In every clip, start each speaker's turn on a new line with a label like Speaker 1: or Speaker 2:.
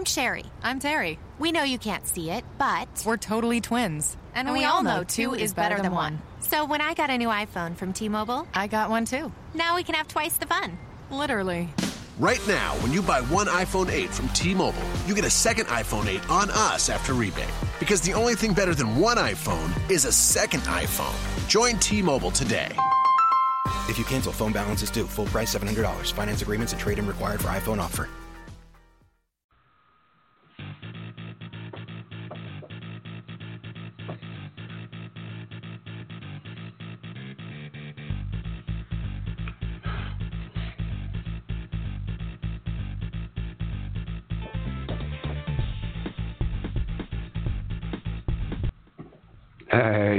Speaker 1: I'm Sherry.
Speaker 2: I'm Terry.
Speaker 1: We know you can't see it, but
Speaker 2: We're totally twins.
Speaker 1: and we, all know two is better than one. So when I got a new iPhone from T-Mobile,
Speaker 2: I got one too.
Speaker 1: now we can have twice the fun.
Speaker 2: Literally.
Speaker 3: Right now, when you buy one iPhone 8 from T Mobile, you get a second iPhone 8 on us after rebate. Because the only thing better than one iPhone is a second iPhone. Join T Mobile today.
Speaker 4: If you cancel, phone balance is due. Full price $700. Finance agreements and trade-in required for iPhone offer.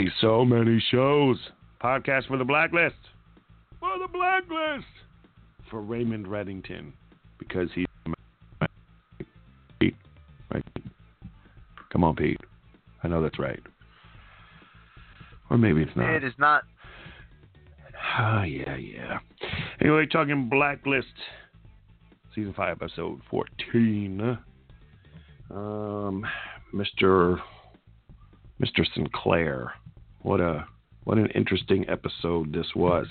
Speaker 5: Hey, so many shows. Podcast for the Blacklist. For the Blacklist. For Raymond Reddington. Because he's. Pete. Right. Come on, Pete. I know that's right. Or maybe it's not.
Speaker 6: It is not.
Speaker 5: Ah, yeah, yeah. Anyway, talking Blacklist, season five, episode fourteen. Um, Mister Mister Sinclair. What a what an interesting episode this was.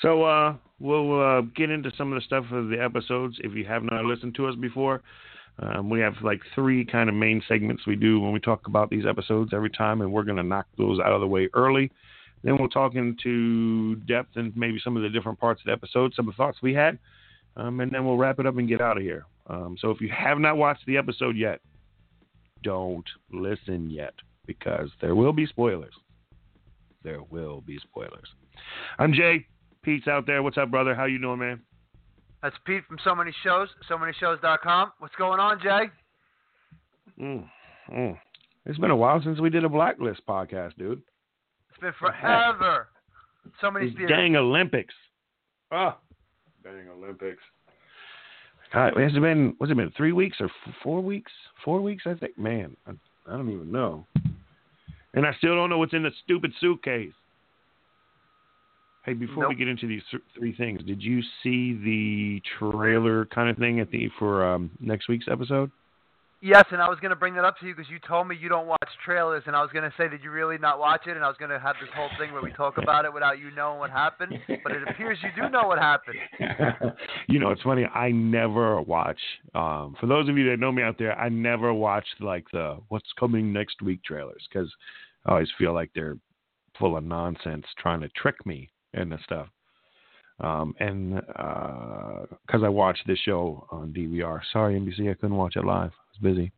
Speaker 5: So uh, we'll uh, get into some of the stuff of the episodes. If you have not listened to us before, um, we have like three kind of main segments we do when we talk about these episodes every time, and we're going to knock those out of the way early. Then we'll talk into depth and maybe some of the different parts of the episode, some of the thoughts we had, um, and then we'll wrap it up and get out of here. Um, so if you have not watched the episode yet, don't listen yet because there will be spoilers. There will be spoilers. I'm Jay. Pete's out there. What's up, brother? How you doing, man?
Speaker 6: That's Pete from So Many Shows, so many shows.com. What's going on, Jay?
Speaker 5: Mm, mm. It's been a while since we did a Blacklist podcast, dude.
Speaker 6: It's been forever. So many
Speaker 5: These dang Olympics. Oh, dang Olympics. God, has it been? What's it been? Three weeks or f- four weeks? Four weeks, I think. Man, I, I don't even know. And I still don't know what's in the stupid suitcase. Hey, before we get into these three things, did you see the trailer kind of thing at the for um, next week's episode?
Speaker 6: Yes, and I was going to bring that up to you because you told me you don't watch trailers, and I was going to say, did you really not watch it? And I was going to have this whole thing where we talk about it without you knowing what happened. But it appears you do know what happened.
Speaker 5: you know, it's funny. I never watch. Um, for those of you that know me out there, I never watch like the what's coming next week trailers because I always feel like they're full of nonsense trying to trick me and the stuff. Um, and because I watched this show on DVR, sorry NBC, I couldn't watch it live. I was busy.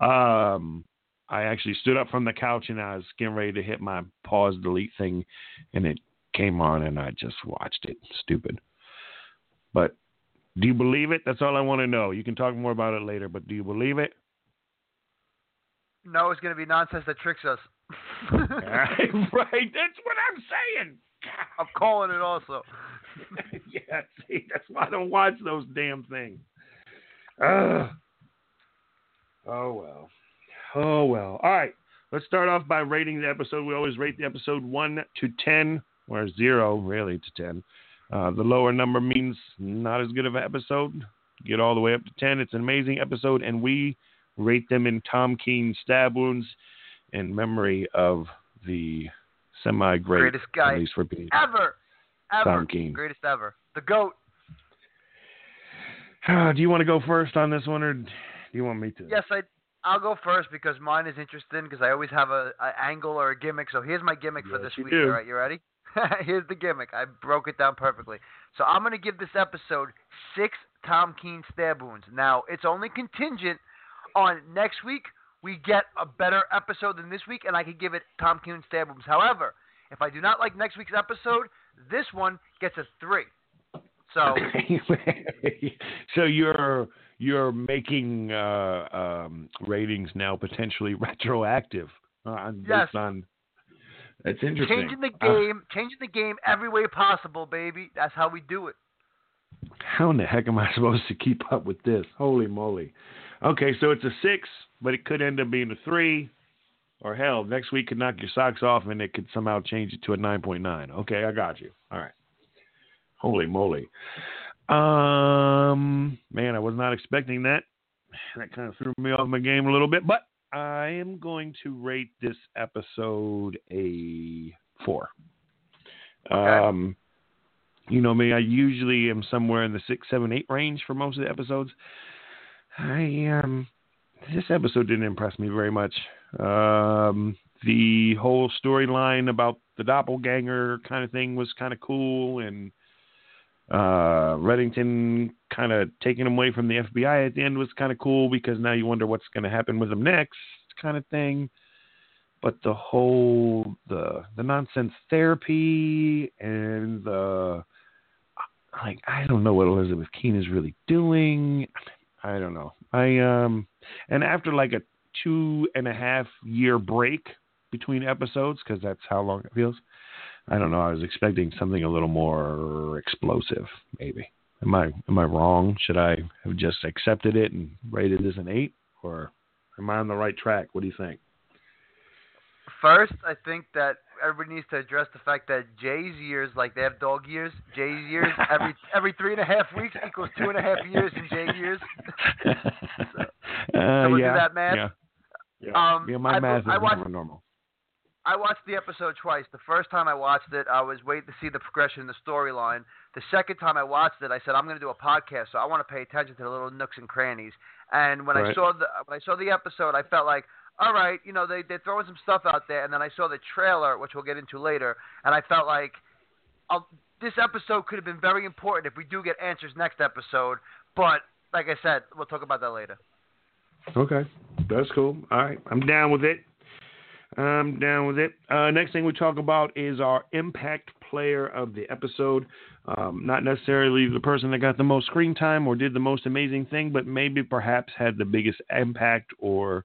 Speaker 5: Um, I actually stood up from the couch and I was getting ready to hit my pause delete thing, and it came on, and I just watched it. Stupid. But do you believe it? That's all I want to know. You can talk more about it later, but do you believe it?
Speaker 6: No, it's going to be nonsense that tricks us.
Speaker 5: right, that's what I'm saying.
Speaker 6: I'm calling it also.
Speaker 5: yeah, see, that's why I don't watch those damn things. Ugh. Oh well. Oh well. All right. Let's start off by rating the episode. We always rate the episode one to ten, or zero really to ten. Uh, the lower number means not as good of an episode. Get all the way up to ten. It's an amazing episode, and we rate them in Tom Keen stab wounds in memory of the semi-great,
Speaker 6: Greatest guy
Speaker 5: for Pete.
Speaker 6: Ever. Ever. Greatest ever. The GOAT.
Speaker 5: Do you want to go first on this one, or do you want me to?
Speaker 6: Yes, I. I'll go first because mine is interesting because I always have a, a angle or a gimmick. So here's my gimmick for
Speaker 5: Yes,
Speaker 6: this
Speaker 5: you
Speaker 6: week.
Speaker 5: do.
Speaker 6: All right, you ready? here's the gimmick. I broke it down perfectly. So I'm gonna give this episode six Tom Keen stab wounds. Now it's only contingent on next week we get a better episode than this week, and I can give it Tom Keen stab wounds. However, if I do not like next week's episode, this one gets a three. So
Speaker 5: so you're you're making uh, um, ratings now potentially retroactive uh, on-
Speaker 6: Yes.
Speaker 5: on. That's interesting.
Speaker 6: changing the
Speaker 5: Uh,
Speaker 6: game, changing the game every way possible, baby. That's how we do it.
Speaker 5: how in the heck am I supposed to keep up with this? Holy moly! Okay, so it's a six, but it could end up being a three, or hell, next week could knock your socks off and it could somehow change it to a nine point nine. Okay, I got you. All right. Holy moly! Um, man, I was not expecting that. That kind of threw me off my game a little bit, but I am going to rate this episode a four.
Speaker 6: Okay.
Speaker 5: Um, you know me, I usually am somewhere in the six, seven, eight range for most of the episodes. I um, this episode didn't impress me very much. Um, the whole storyline about the doppelganger kind of thing was kind of cool, and uh, Reddington kind of taking him away from the FBI at the end was kind of cool because now you wonder what's going to happen with him next, kind of thing. But the whole the the nonsense therapy and the like I don't know what Elizabeth Keen is really doing. I don't know. I um and after like a two and a half year break between episodes because that's how long it feels. I don't know. I was expecting something a little more explosive, maybe. Am I am I wrong? Should I have just accepted it and rated this an eight, or am I on the right track? What do you think?
Speaker 6: First, I think that everybody needs to address the fact that Jay's years, like they have dog years, Jay's years every every three and a half weeks equals two and a half years in Jay years.
Speaker 5: uh,
Speaker 6: we'll do that math?
Speaker 5: Yeah, yeah.
Speaker 6: Um,
Speaker 5: yeah my
Speaker 6: I-
Speaker 5: math is
Speaker 6: I watched-
Speaker 5: never normal.
Speaker 6: I watched the episode twice. The first time I watched it, I was waiting to see the progression in the storyline. The second time I watched it, I said I'm going to do a podcast, so I want to pay attention to the little nooks and crannies. And when I saw the when I saw the episode, I felt like, all right, you know, they they're throwing some stuff out there. And then I saw the trailer, which we'll get into later, and I felt like, i this episode could have been very important if we do get answers next episode. But like I said, we'll talk about that later.
Speaker 5: Okay, that's cool. All right, I'm down with it. I'm down with it. Uh, next thing we talk about is our impact player of the episode. Um, not necessarily the person that got the most screen time or did the most amazing thing, but maybe perhaps had the biggest impact or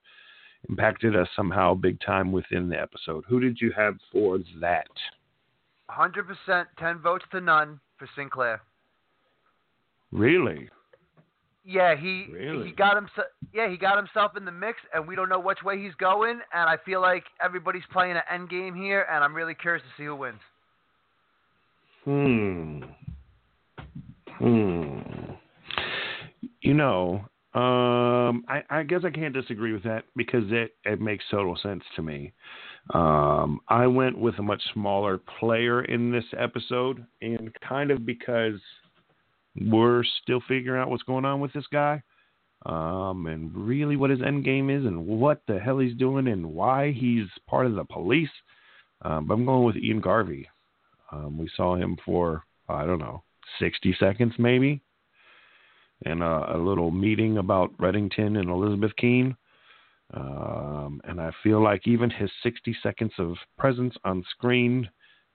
Speaker 5: impacted us somehow big time within the episode. Who did you have for that?
Speaker 6: 100%, 10 votes to none for Sinclair.
Speaker 5: Really?
Speaker 6: Yeah, he
Speaker 5: Really?
Speaker 6: he got himself. Yeah, he got himself in the mix, and we don't know which way he's going. And I feel like everybody's playing an end game here, and I'm really curious to see who wins.
Speaker 5: Hmm. Hmm. You know, um, I, I guess I can't disagree with that because it, it makes total sense to me. Um, I went with a much smaller player in this episode, and kind of because we're still figuring out what's going on with this guy, um, and really what his end game is, and what the hell he's doing, and why he's part of the police. Um, but I'm going with Ian Garvey. Um, we saw him for I don't know 60 seconds maybe, and uh, a little meeting about Reddington and Elizabeth Keen. Um, and I feel like even his 60 seconds of presence on screen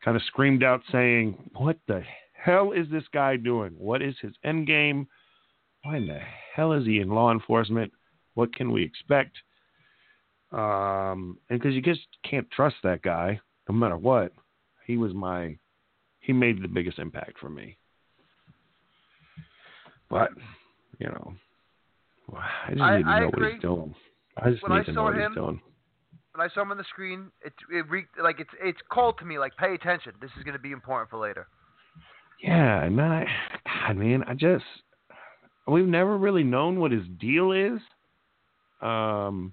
Speaker 5: kind of screamed out saying, "What the hell is this guy doing? What is his end game? Why in the hell is he in law enforcement? What can we expect?" Um, and because you just can't trust that guy, no matter what. He was my he made the biggest impact for me. But, you know, I just
Speaker 6: I-
Speaker 5: need to
Speaker 6: I
Speaker 5: know what
Speaker 6: agree.
Speaker 5: he's doing. I just
Speaker 6: When
Speaker 5: need
Speaker 6: I
Speaker 5: to know
Speaker 6: saw
Speaker 5: what
Speaker 6: him-
Speaker 5: he's doing.
Speaker 6: When I saw him on the screen, it it re- like it's it's called to me like pay attention. This is going to be important for later.
Speaker 5: Yeah, man, I, God, man, I just we've never really known what his deal is. Um,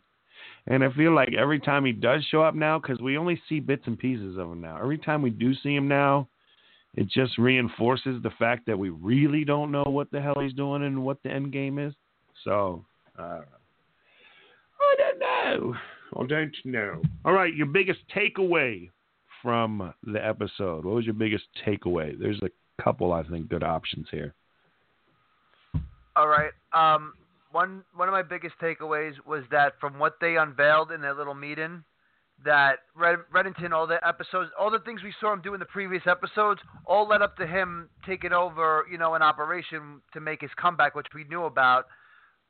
Speaker 5: and I feel like every time he does show up now, because we only see bits and pieces of him now. Every time we do see him now, it just reinforces the fact that we really don't know what the hell he's doing and what the end game is. So, uh, I don't know. I don't know. All right, your biggest takeaway from the episode. What was your biggest takeaway? There's a couple, I think, good options here.
Speaker 6: All right. Um, one one of my biggest takeaways was that from what they unveiled in their little meeting, that Red, Reddington, all the episodes, all the things we saw him do in the previous episodes, all led up to him taking over, you know, an operation to make his comeback, which we knew about.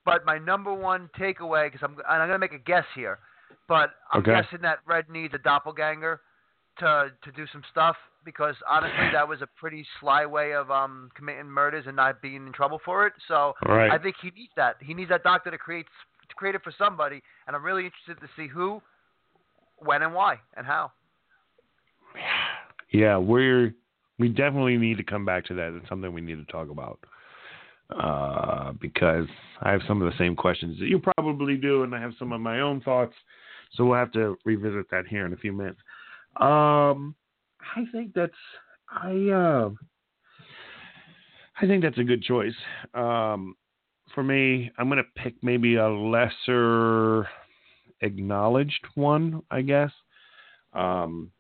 Speaker 6: But my number one takeaway, because I'm and I'm gonna make a guess here, but I'm
Speaker 5: Okay.
Speaker 6: guessing that Red needs a doppelganger to to do some stuff because honestly, that was a pretty sly way of um committing murders and not being in trouble for it. So
Speaker 5: right.
Speaker 6: I think he needs that. He needs that doctor to create to create it for somebody, and I'm really interested to see who, when, and why, and how.
Speaker 5: Yeah, we're we definitely need to come back to that. It's something we need to talk about. uh, because I have some of the same questions that you probably do, and I have some of my own thoughts. So we'll have to revisit that here in a few minutes. Um, I think that's I uh, I think that's a good choice. Um, for me, I'm gonna pick maybe a lesser acknowledged one, I guess. Um,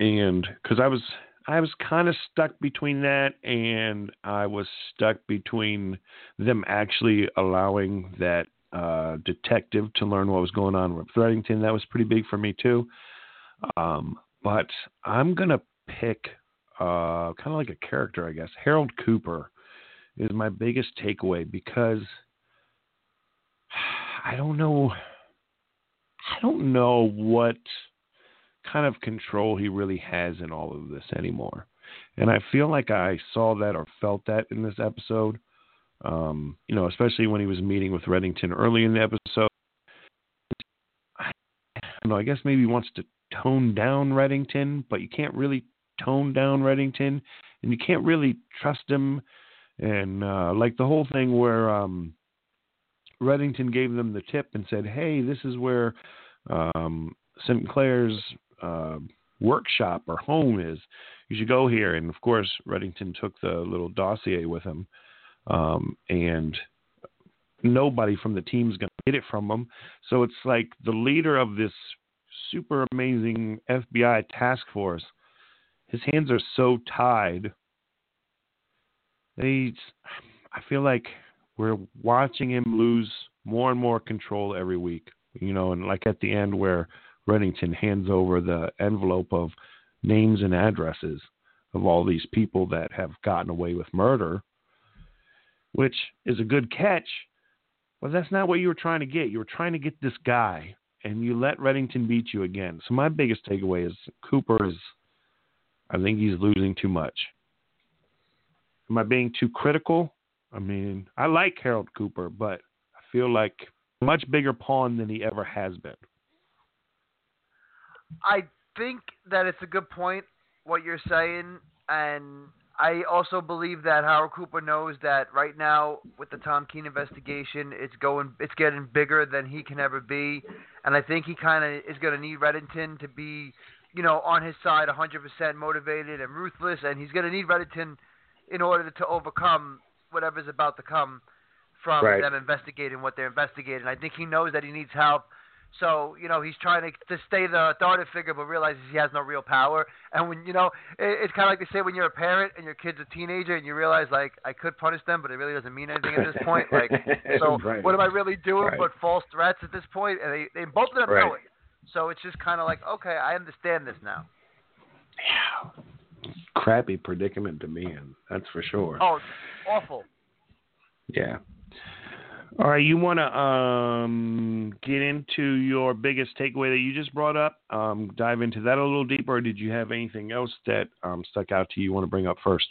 Speaker 5: and because I was I was kind of stuck between that, and I was stuck between them actually allowing that uh, detective to learn what was going on with Reddington. That was pretty big for me too. Um, but I'm gonna pick uh, kind of like a character, I guess. Harold Cooper is my biggest takeaway because I don't know. I don't know what kind of control he really has in all of this anymore. And I feel like I saw that or felt that in this episode. Um, you know, especially when he was meeting with Reddington early in the episode. I don't know, I guess maybe he wants to tone down Reddington, but you can't really tone down Reddington and you can't really trust him. And uh, like the whole thing where um, Reddington gave them the tip and said, "Hey, this is where um, Sinclair's uh, workshop or home is. You should go here." And of course, Reddington took the little dossier with him, um, and nobody from the team's going to get it from him. So it's like the leader of this super amazing FBI task force. His hands are so tied. They, I feel like we're watching him lose more and more control every week. You know, and like at the end where Reddington hands over the envelope of names and addresses of all these people that have gotten away with murder, which is a good catch, but that's not what you were trying to get. You were trying to get this guy, and you let Reddington beat you again. So my biggest takeaway is Cooper is, I think he's losing too much. Am I being too critical? I mean, I like Harold Cooper, but I feel like much bigger pawn than he ever has been.
Speaker 6: I think that it's a good point what you're saying, and I also believe that Harold Cooper knows that right now with the Tom Keen investigation, it's going, it's getting bigger than he can ever be, and I think he kind of is going to need Reddington to be, you know, on his side, 100% motivated and ruthless, and he's going to need Reddington in order to overcome whatever's about to come from
Speaker 5: Right.
Speaker 6: them investigating what they're investigating. I think he knows that he needs help. So you know he's trying to to stay the authoritative figure, but realizes he has no real power. And when you know, it, it's kind of like they say when you're a parent and your kid's a teenager, and you realize like I could punish them, but it really doesn't mean anything at this point. Like, so
Speaker 5: Right.
Speaker 6: what am I really doing
Speaker 5: Right.
Speaker 6: but false threats at this point? And they, they both of them
Speaker 5: Right.
Speaker 6: know it. So it's just kind of like, okay, I understand this now.
Speaker 5: Yeah. Crappy predicament to be in, that's for sure.
Speaker 6: Oh, awful.
Speaker 5: Yeah. All right, you want to um, get into your biggest takeaway that you just brought up? Um, dive into that a little deeper, or did you have anything else that um, stuck out to you? You want to bring up first?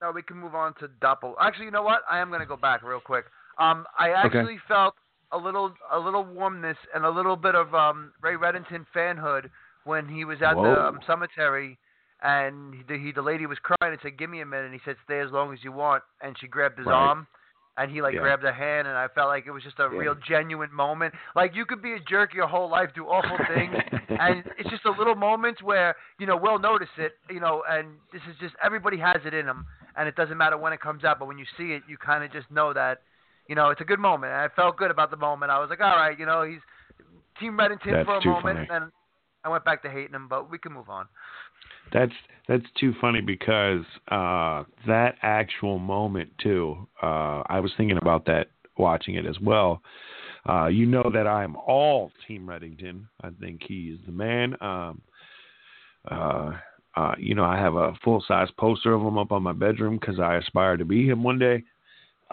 Speaker 6: No, we can move on to Doppel. Actually, you know what? I am going to go back real quick. Um, I
Speaker 5: Okay.
Speaker 6: actually felt a little, a little warmness and a little bit of um, Ray Reddington fanhood when he was at
Speaker 5: Whoa.
Speaker 6: the um, cemetery, and he, he, the lady was crying and said, "Give me a minute." And he said, "Stay as long as you want." And she grabbed his
Speaker 5: Right.
Speaker 6: arm, and he like
Speaker 5: Yeah.
Speaker 6: grabbed her hand, and I felt like it was just a
Speaker 5: Yeah.
Speaker 6: real genuine moment. Like you could be a jerk your whole life, do awful things, and it's just a little moment where you know we'll notice it, you know, and this is just everybody has it in them, and it doesn't matter when it comes out, but when you see it, you kind of just know that, you know, it's a good moment. And I felt good about the moment. I was like, all right, you know, he's Team Reddington
Speaker 5: That's
Speaker 6: for a moment,
Speaker 5: funny.
Speaker 6: and I went back to hating him, but we can move on.
Speaker 5: That's that's too funny because uh, that actual moment too. Uh, I was thinking about that watching it as well. Uh, you know that I'm all Team Reddington. I think he is the man. Um, uh, uh, you know, I have a full size poster of him up on my bedroom because I aspire to be him one day.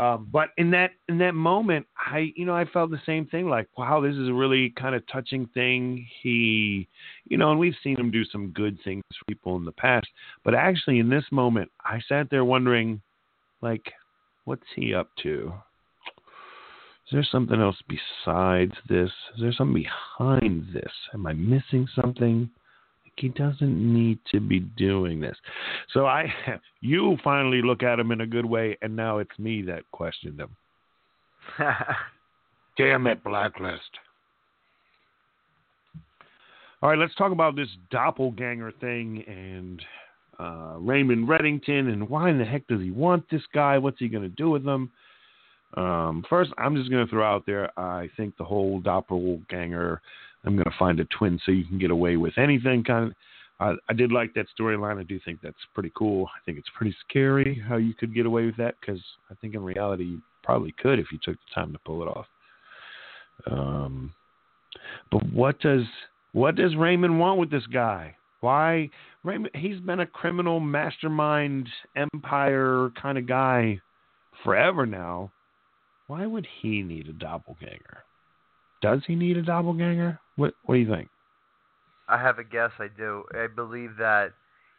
Speaker 5: Um, but in that in that moment, I you know I felt the same thing. Like, wow, this is a really kind of touching thing. He, you know, and we've seen him do some good things for people in the past. But actually, in this moment, I sat there wondering, like, what's he up to? Is there something else besides this? Is there something behind this? Am I missing something? He doesn't need to be doing this. So I, you finally look at him in a good way, and now it's me that questioned him. Damn it, blacklist. All right, let's talk about this doppelganger thing and uh, Raymond Reddington and why in the heck does he want this guy? What's he going to do with him? Um, first, I'm just going to throw out there I think the whole doppelganger, I'm going to find a twin so you can get away with anything kind of. I, I did like that storyline. I do think that's pretty cool. I think it's pretty scary how you could get away with that because I think in reality you probably could if you took the time to pull it off. Um, but what does what does Raymond want with this guy? Why Raymond? He's been a criminal mastermind, empire kind of guy forever now. Why would he need a doppelganger? Does he need a doppelganger? What What do you think?
Speaker 6: I have a guess. I do. I believe that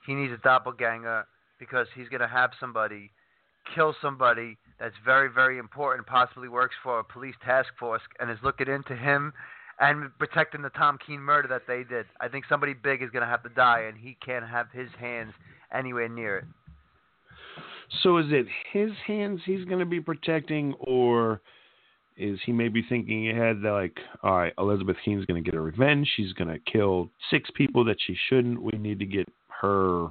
Speaker 6: he needs a doppelganger because he's going to have somebody kill somebody that's very, very important, possibly works for a police task force, and is looking into him and protecting the Tom Keen murder that they did. I think somebody big is going to have to die, and he can't have his hands anywhere near it.
Speaker 5: So is it his hands he's going to be protecting, or is he maybe thinking ahead that like, all right, Elizabeth Keen's going to get her revenge. She's going to kill six people that she shouldn't. We need to get her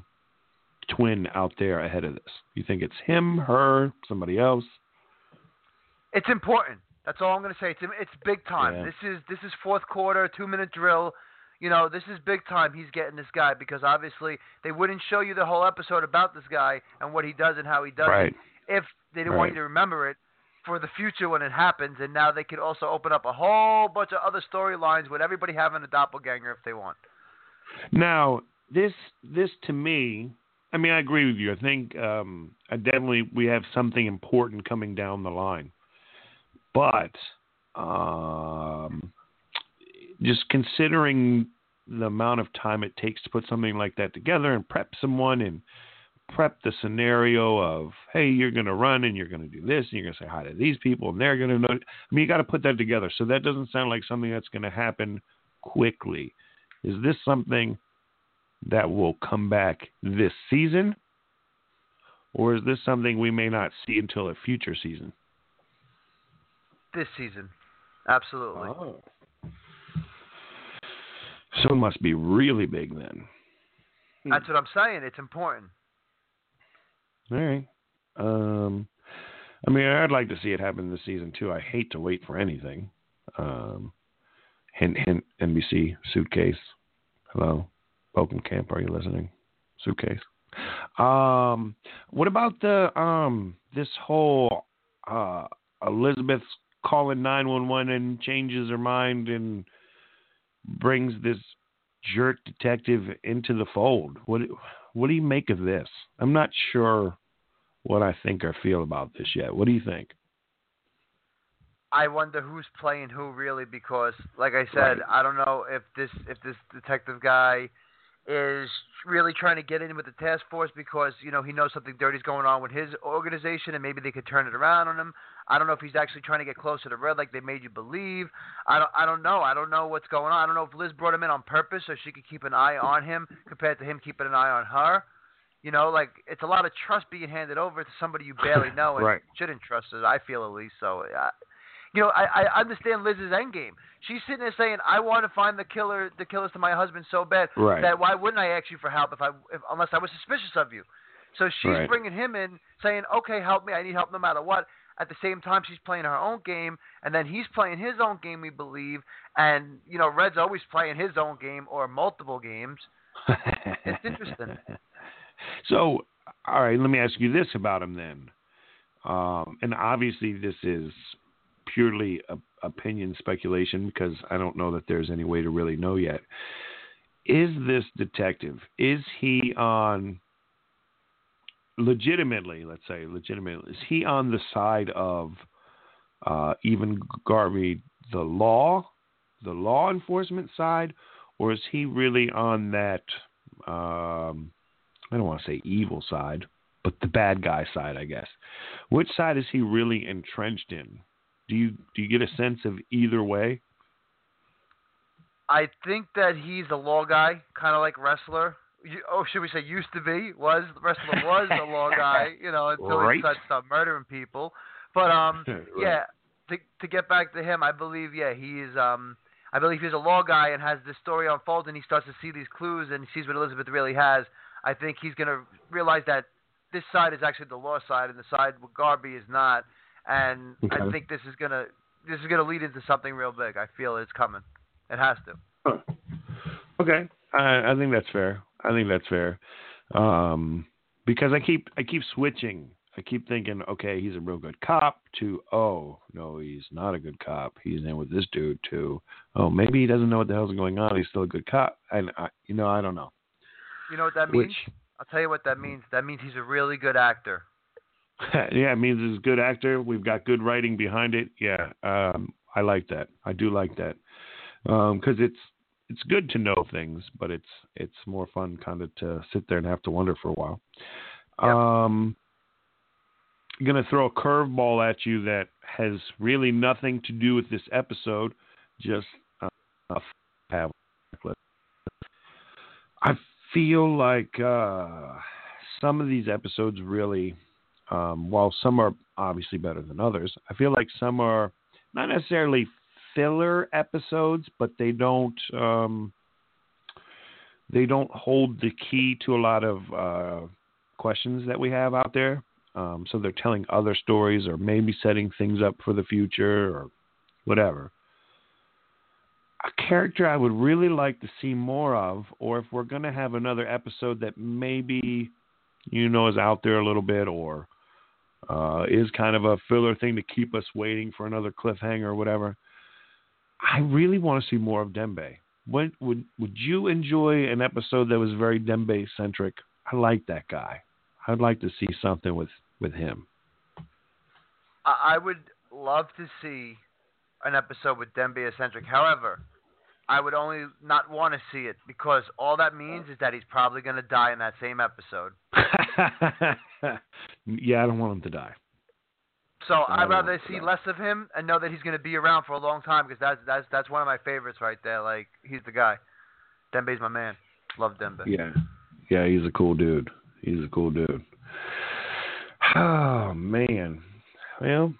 Speaker 5: twin out there ahead of this. You think it's him, her, somebody else?
Speaker 6: It's important. That's all I'm going to say. It's it's big time.
Speaker 5: Yeah.
Speaker 6: This is this is fourth quarter, two minute drill. You know, this is big time. He's getting this guy because obviously they wouldn't show you the whole episode about this guy and what he does and how he does
Speaker 5: Right.
Speaker 6: it if they didn't want you to remember it for the future when it happens. And now they could also open up a whole bunch of other storylines with everybody having a doppelganger if they want.
Speaker 5: Now, this this to me, I mean, I agree with you. I think um, I definitely we have something important coming down the line, but um, just considering the amount of time it takes to put something like that together and prep someone and prep the scenario of hey you're going to run and you're going to do this and you're going to say hi to these people and they're going to know i mean you got to put that together so that doesn't sound like something that's going to happen quickly is this something that will come back this season? Or is this something we may not see until a future season?
Speaker 6: This season, absolutely.
Speaker 5: Oh. So it must be really big then.
Speaker 6: That's what I'm saying. It's important.
Speaker 5: All right. Um, I mean, I'd like to see it happen this season too. I hate to wait for anything. Um, hint, hint, NBC, suitcase. Hello. Bokenkamp. Are you listening? Suitcase. Um, what about the um this whole uh Elizabeth's calling nine one one and changes her mind and brings this jerk detective into the fold? What what do you make of this? I'm not sure what I think or feel about this yet. What do you think?
Speaker 6: I wonder who's playing who really because, like I said,
Speaker 5: Right.
Speaker 6: I don't know if this if this detective guy is really trying to get in with the task force because you know he knows something dirty's going on with his organization and maybe they could turn it around on him. I don't know if he's actually trying to get closer to Red like they made you believe. I don't I don't know. I don't know what's going on. I don't know if Liz brought him in on purpose so she could keep an eye on him compared to him keeping an eye on her. You know, like it's a lot of trust being handed over to somebody you barely know and
Speaker 5: Right.
Speaker 6: shouldn't trust. It, I feel at least so. Uh, you know, I, I understand Liz's end game. She's sitting there saying, "I want to find the killer, the killers to my husband so bad
Speaker 5: Right.
Speaker 6: that why wouldn't I ask you for help if I, if, unless I was suspicious of you?" So she's
Speaker 5: Right.
Speaker 6: bringing him in, saying, "Okay, help me. I need help no matter what." At the same time, she's playing her own game, and then he's playing his own game. We believe, and you know, Red's always playing his own game or multiple games. It's interesting.
Speaker 5: So, all right, let me ask you this about him then. Um, and obviously, this is purely a, opinion speculation because I don't know that there's any way to really know yet. Is this detective? Is he on? Legitimately, let's say, legitimately, is he on the side of uh, Ian Garvey, the law, the law enforcement side, or is he really on that? Um, I don't want to say evil side, but the bad guy side, I guess. Which side is he really entrenched in? Do you do you get a sense of either way?
Speaker 6: I think that he's a law guy, kind of like Ressler. Oh, should we say used to be? Was Ressler was a law guy, you know, until
Speaker 5: Right.
Speaker 6: he started start murdering people. But um,
Speaker 5: Right.
Speaker 6: yeah, to to get back to him, I believe yeah he is um. I believe he's a law guy and has this story unfold, and he starts to see these clues and sees what Elizabeth really has. I think he's going to realize that this side is actually the law side, and the side with Garvey is not. And I think this is gonna this is gonna lead into something real big. I feel it's coming. It has to.
Speaker 5: Huh. Okay, I, I think that's fair. I think that's fair. Um, because I keep I keep switching. I keep thinking, okay, he's a real good cop. To oh no, he's not a good cop. He's in with this dude. To oh maybe he doesn't know what the hell's going on. He's still a good cop. And I, you know I don't know.
Speaker 6: You know what that means?
Speaker 5: Which
Speaker 6: I'll tell you what that means. That means he's a really good actor.
Speaker 5: yeah, it means he's a good actor. We've got good writing behind it. Yeah, um, I like that. I do like that because it's it's good to know things, but it's it's more fun kind of to sit there and have to wonder for a while.
Speaker 6: Yep.
Speaker 5: Um, I'm gonna throw a curveball at you that has really nothing to do with this episode. Just uh, have. I feel like uh, some of these episodes really um, while some are obviously better than others, I feel like some are not necessarily filler episodes, but they don't um, they don't hold the key to a lot of uh, questions that we have out there. Um, so they're telling other stories, or maybe setting things up for the future, or whatever. A character I would really like to see more of, or if we're going to have another episode that maybe you know is out there a little bit, or uh, is kind of a filler thing to keep us waiting for another cliffhanger or whatever. I really want to see more of Dembe. Would would would you enjoy an episode that was very Dembe centric? I like that guy. I'd like to see something with with him.
Speaker 6: I would love to see an episode with Dembe eccentric. However, I would only not want to see it because all that means is that he's probably going to die in that same episode.
Speaker 5: yeah, I don't want him to die.
Speaker 6: So
Speaker 5: I
Speaker 6: I'd rather see less of him and know that he's going to be around for a long time because that's that's that's one of my favorites right there. Like he's the guy. Dembe's my man. Love Dembe.
Speaker 5: Yeah, yeah, he's a cool dude. He's a cool dude. Oh man, well,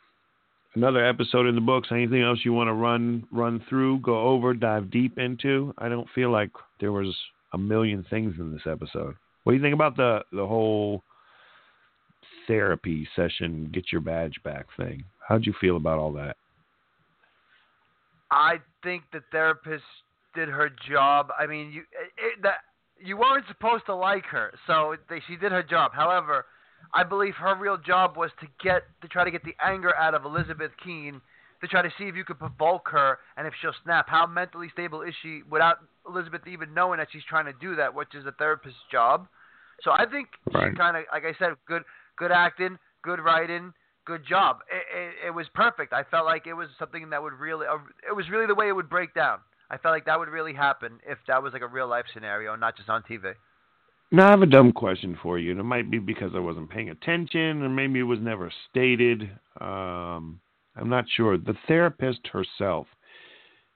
Speaker 5: another episode in the books. Anything else you want to run run through, go over, dive deep into? I don't feel like there was a million things in this episode. What do you think about the the whole therapy session, get your badge back thing? How'd you feel about all that?
Speaker 6: I think the therapist did her job. I mean, you it, that you weren't supposed to like her, so they, she did her job. However, I believe her real job was to get to try to get the anger out of Elizabeth Keen, to try to see if you could provoke her and if she'll snap. How mentally stable is she without Elizabeth even knowing that she's trying to do that, which is a therapist's job. So I think
Speaker 5: Right.
Speaker 6: she kind of, like I said, good good acting, good writing, good job. It, it, it was perfect. I felt like it was something that would really, uh, it was really the way it would break down. I felt like that would really happen if that was like a real life scenario, not just on TV.
Speaker 5: Now, I have a dumb question for you, and it might be because I wasn't paying attention, or maybe it was never stated. Um, I'm not sure. The therapist herself,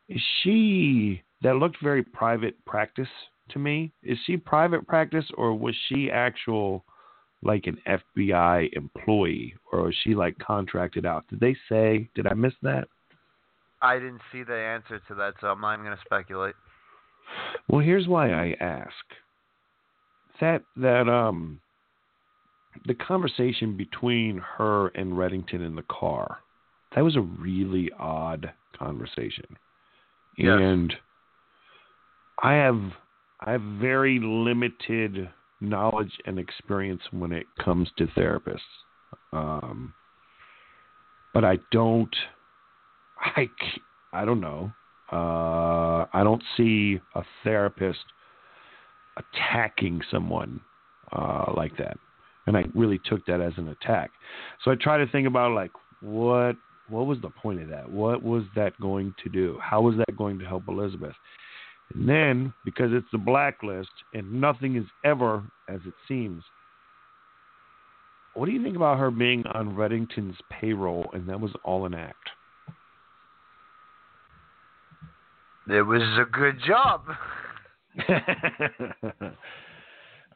Speaker 5: is she, that looked very private practice to me. Is she private practice, or was she actual, like an FBI employee, or was she like contracted out? Did they say, did I miss that?
Speaker 6: I didn't see the answer to that, so I'm not even going to speculate.
Speaker 5: Well, here's why I ask. That that um the conversation between her and Reddington in the car. That was a really odd conversation.
Speaker 6: Yes.
Speaker 5: And I have I have very limited knowledge and experience when it comes to therapists. Um but I don't I I don't know. Uh, I don't see a therapist attacking someone uh, like that, and I really took that as an attack. So I try to think about like what what was the point of that? What was that going to do? How was that going to help Elizabeth? And then because it's the blacklist and nothing is ever as it seems. What do you think about her being on Reddington's payroll and that was all an act?
Speaker 6: It was a good job.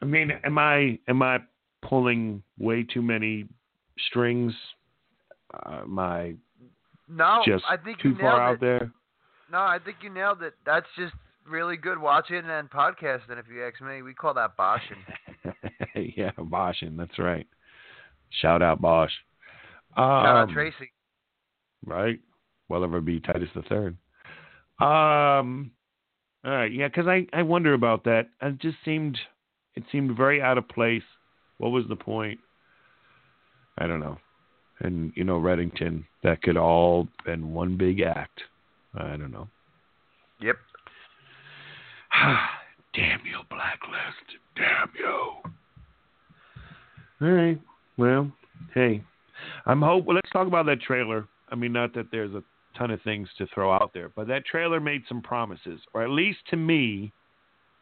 Speaker 5: I mean, am I am I pulling way too many strings? Uh, am I
Speaker 6: No,
Speaker 5: just
Speaker 6: I think
Speaker 5: too far
Speaker 6: nailed
Speaker 5: out there?
Speaker 6: No, I think you nailed it. That's just really good watching and podcasting. If you ask me, we call that boshing.
Speaker 5: yeah, boshing. That's right. Shout out Bosch.
Speaker 6: Shout out
Speaker 5: Um,
Speaker 6: Tracy.
Speaker 5: right? Will ever be Titus the Third. Um. All right, yeah, because I I wonder about that. It just seemed it seemed very out of place. What was the point? I don't know. And you know, Reddington, that could all been one big act. I don't know.
Speaker 6: Yep.
Speaker 5: Damn you, Blacklist. Damn you. All right. Well, hey, I'm hope. Well, let's talk about that trailer. I mean, not that there's a ton of things to throw out there, but that trailer made some promises, or at least to me,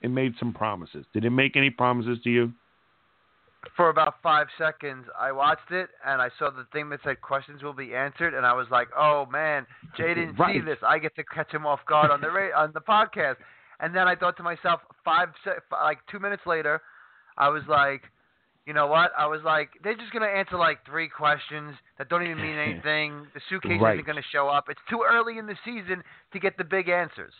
Speaker 5: it made some promises. Did it make any promises to you?
Speaker 6: For about five seconds, I watched it and I saw the thing that said questions will be answered, and I was like, "Oh man, Jay didn't see this. I get to catch him off guard on the ra- on the podcast." And then I thought to myself, five se- like two minutes later, I was like, "You know what?" I was like, "They're just gonna answer like three questions that don't even mean anything. The suitcase
Speaker 5: Right.
Speaker 6: isn't gonna show up. It's too early in the season to get the big answers."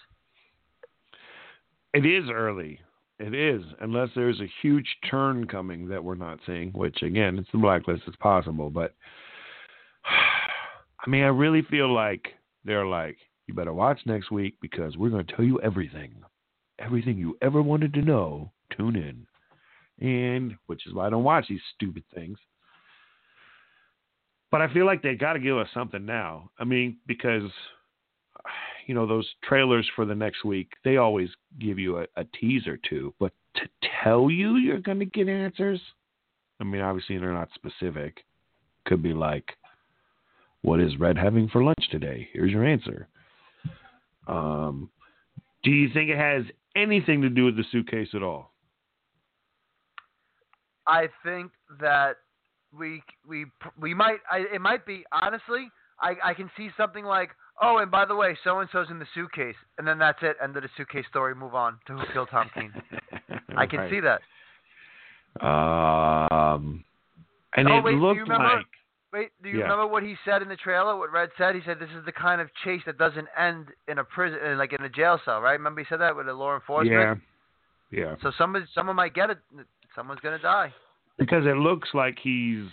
Speaker 5: It is early. It is, unless there's a huge turn coming that we're not seeing, which again, it's the blacklist, it's possible. But I mean, I really feel like they're like, you better watch next week because we're going to tell you everything. Everything you ever wanted to know, tune in. And which is why I don't watch these stupid things. But I feel like they got to give us something now. I mean, because you know those trailers for the next week they always give you a, a teaser two but to tell you you're going to get answers i mean obviously they're not specific. Could be like what is red having for lunch today? Here's your answer. Um, do you think it has anything to do with the suitcase at all
Speaker 6: I think that we we we might I, it might be honestly I I can see something like oh and by the way so and so's in the suitcase and then that's it end of the suitcase story move on to who killed Tom Keen. I can
Speaker 5: Right.
Speaker 6: see that.
Speaker 5: Um, and
Speaker 6: Oh,
Speaker 5: it
Speaker 6: wait, do you
Speaker 5: looked
Speaker 6: remember-
Speaker 5: like
Speaker 6: wait do you
Speaker 5: Yeah.
Speaker 6: remember what he said in the trailer what Red said? He said this is the kind of chase that doesn't end in a prison uh, like in a jail cell right? Remember he said that with a law enforcement?
Speaker 5: Yeah. Yeah.
Speaker 6: So someone someone might get it someone's gonna die
Speaker 5: because it looks like he's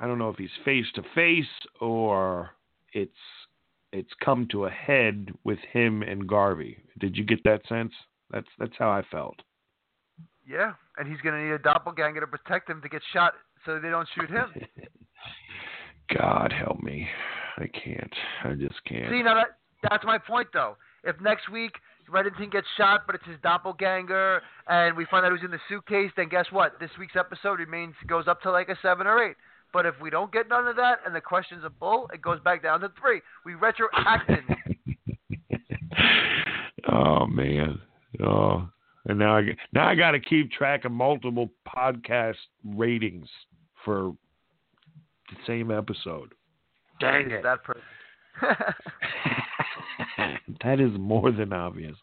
Speaker 5: I don't know if he's face to face or it's it's come to a head with him and Garvey. Did you get that sense? That's that's how I felt.
Speaker 6: yeah and he's gonna need a doppelganger to protect him to get shot so they don't shoot him.
Speaker 5: God help me. I can't. I just can't.
Speaker 6: See, now that that's my point, though. If next week Reddington gets shot, but it's his doppelganger, and we find out who's in the suitcase, then guess what? This week's episode remains goes up to like a seven or eight. But if we don't get none of that, and the question's a bull, it goes back down to three. We retroacted.
Speaker 5: oh man. Oh, and now I g- now I got to keep track of multiple podcast ratings for the same episode. Dang it.
Speaker 6: that person.
Speaker 5: that is more than obvious.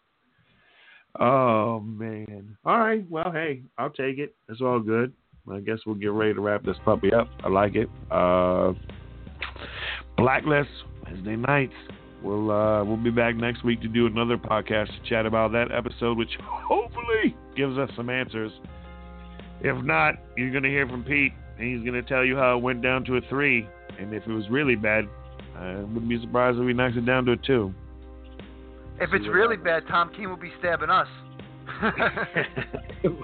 Speaker 5: Oh man. All right. Well, hey, I'll take it. It's all good. I guess we'll get ready to wrap this puppy up. I like it. Uh, Blacklist Wednesday nights. We'll uh, we'll be back next week to do another podcast to chat about that episode, which hopefully gives us some answers. If not, you're gonna hear from Pete, and he's gonna tell you how it went down to a three, and if it was really bad, I wouldn't be surprised if he knocks it down to a two.
Speaker 6: If it's really bad, Tom Keen will be stabbing us.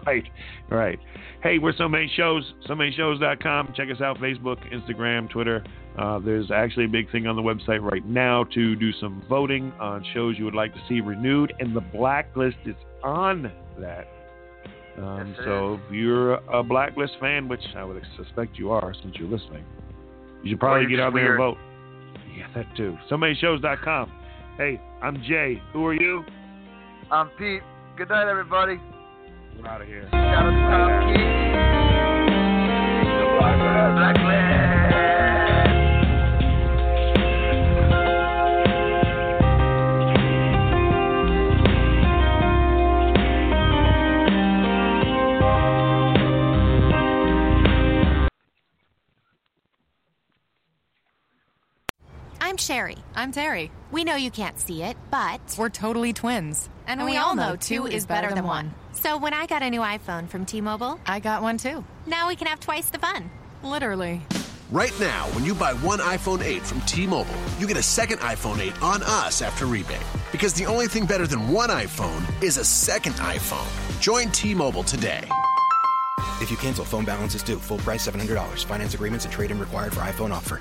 Speaker 5: right, right. Hey, we're so many shows, so many shows.com. Check us out Facebook, Instagram, Twitter. Uh, there's actually a big thing on the website right now to do some voting on shows you would like to see renewed, and the blacklist is on that. Um,
Speaker 6: Yes, it
Speaker 5: so if you're a blacklist fan, which I would suspect you are since you're listening, you should probably get
Speaker 6: just
Speaker 5: out there and vote. Yeah, that too. So many shows.com. Hey, I'm Jay. Who are you?
Speaker 6: I'm Pete. Good night, everybody.
Speaker 5: We're out of here.
Speaker 6: Shout out to Tom Keen. Blacklist.
Speaker 1: Sherry.
Speaker 2: I'm Terry.
Speaker 1: We know you can't see it, but.
Speaker 2: We're totally twins.
Speaker 1: And, we, all know two is better than one. So when I got a new iPhone from T Mobile,
Speaker 2: I got one too.
Speaker 1: now we can have twice the fun.
Speaker 2: Literally.
Speaker 3: Right now, when you buy one iPhone 8 from T Mobile, you get a second iPhone 8 on us after rebate. Because the only thing better than one iPhone is a second iPhone. Join T Mobile today.
Speaker 4: If you cancel, phone balance is due. Full price $700. Finance agreements and trade-in required for iPhone offer.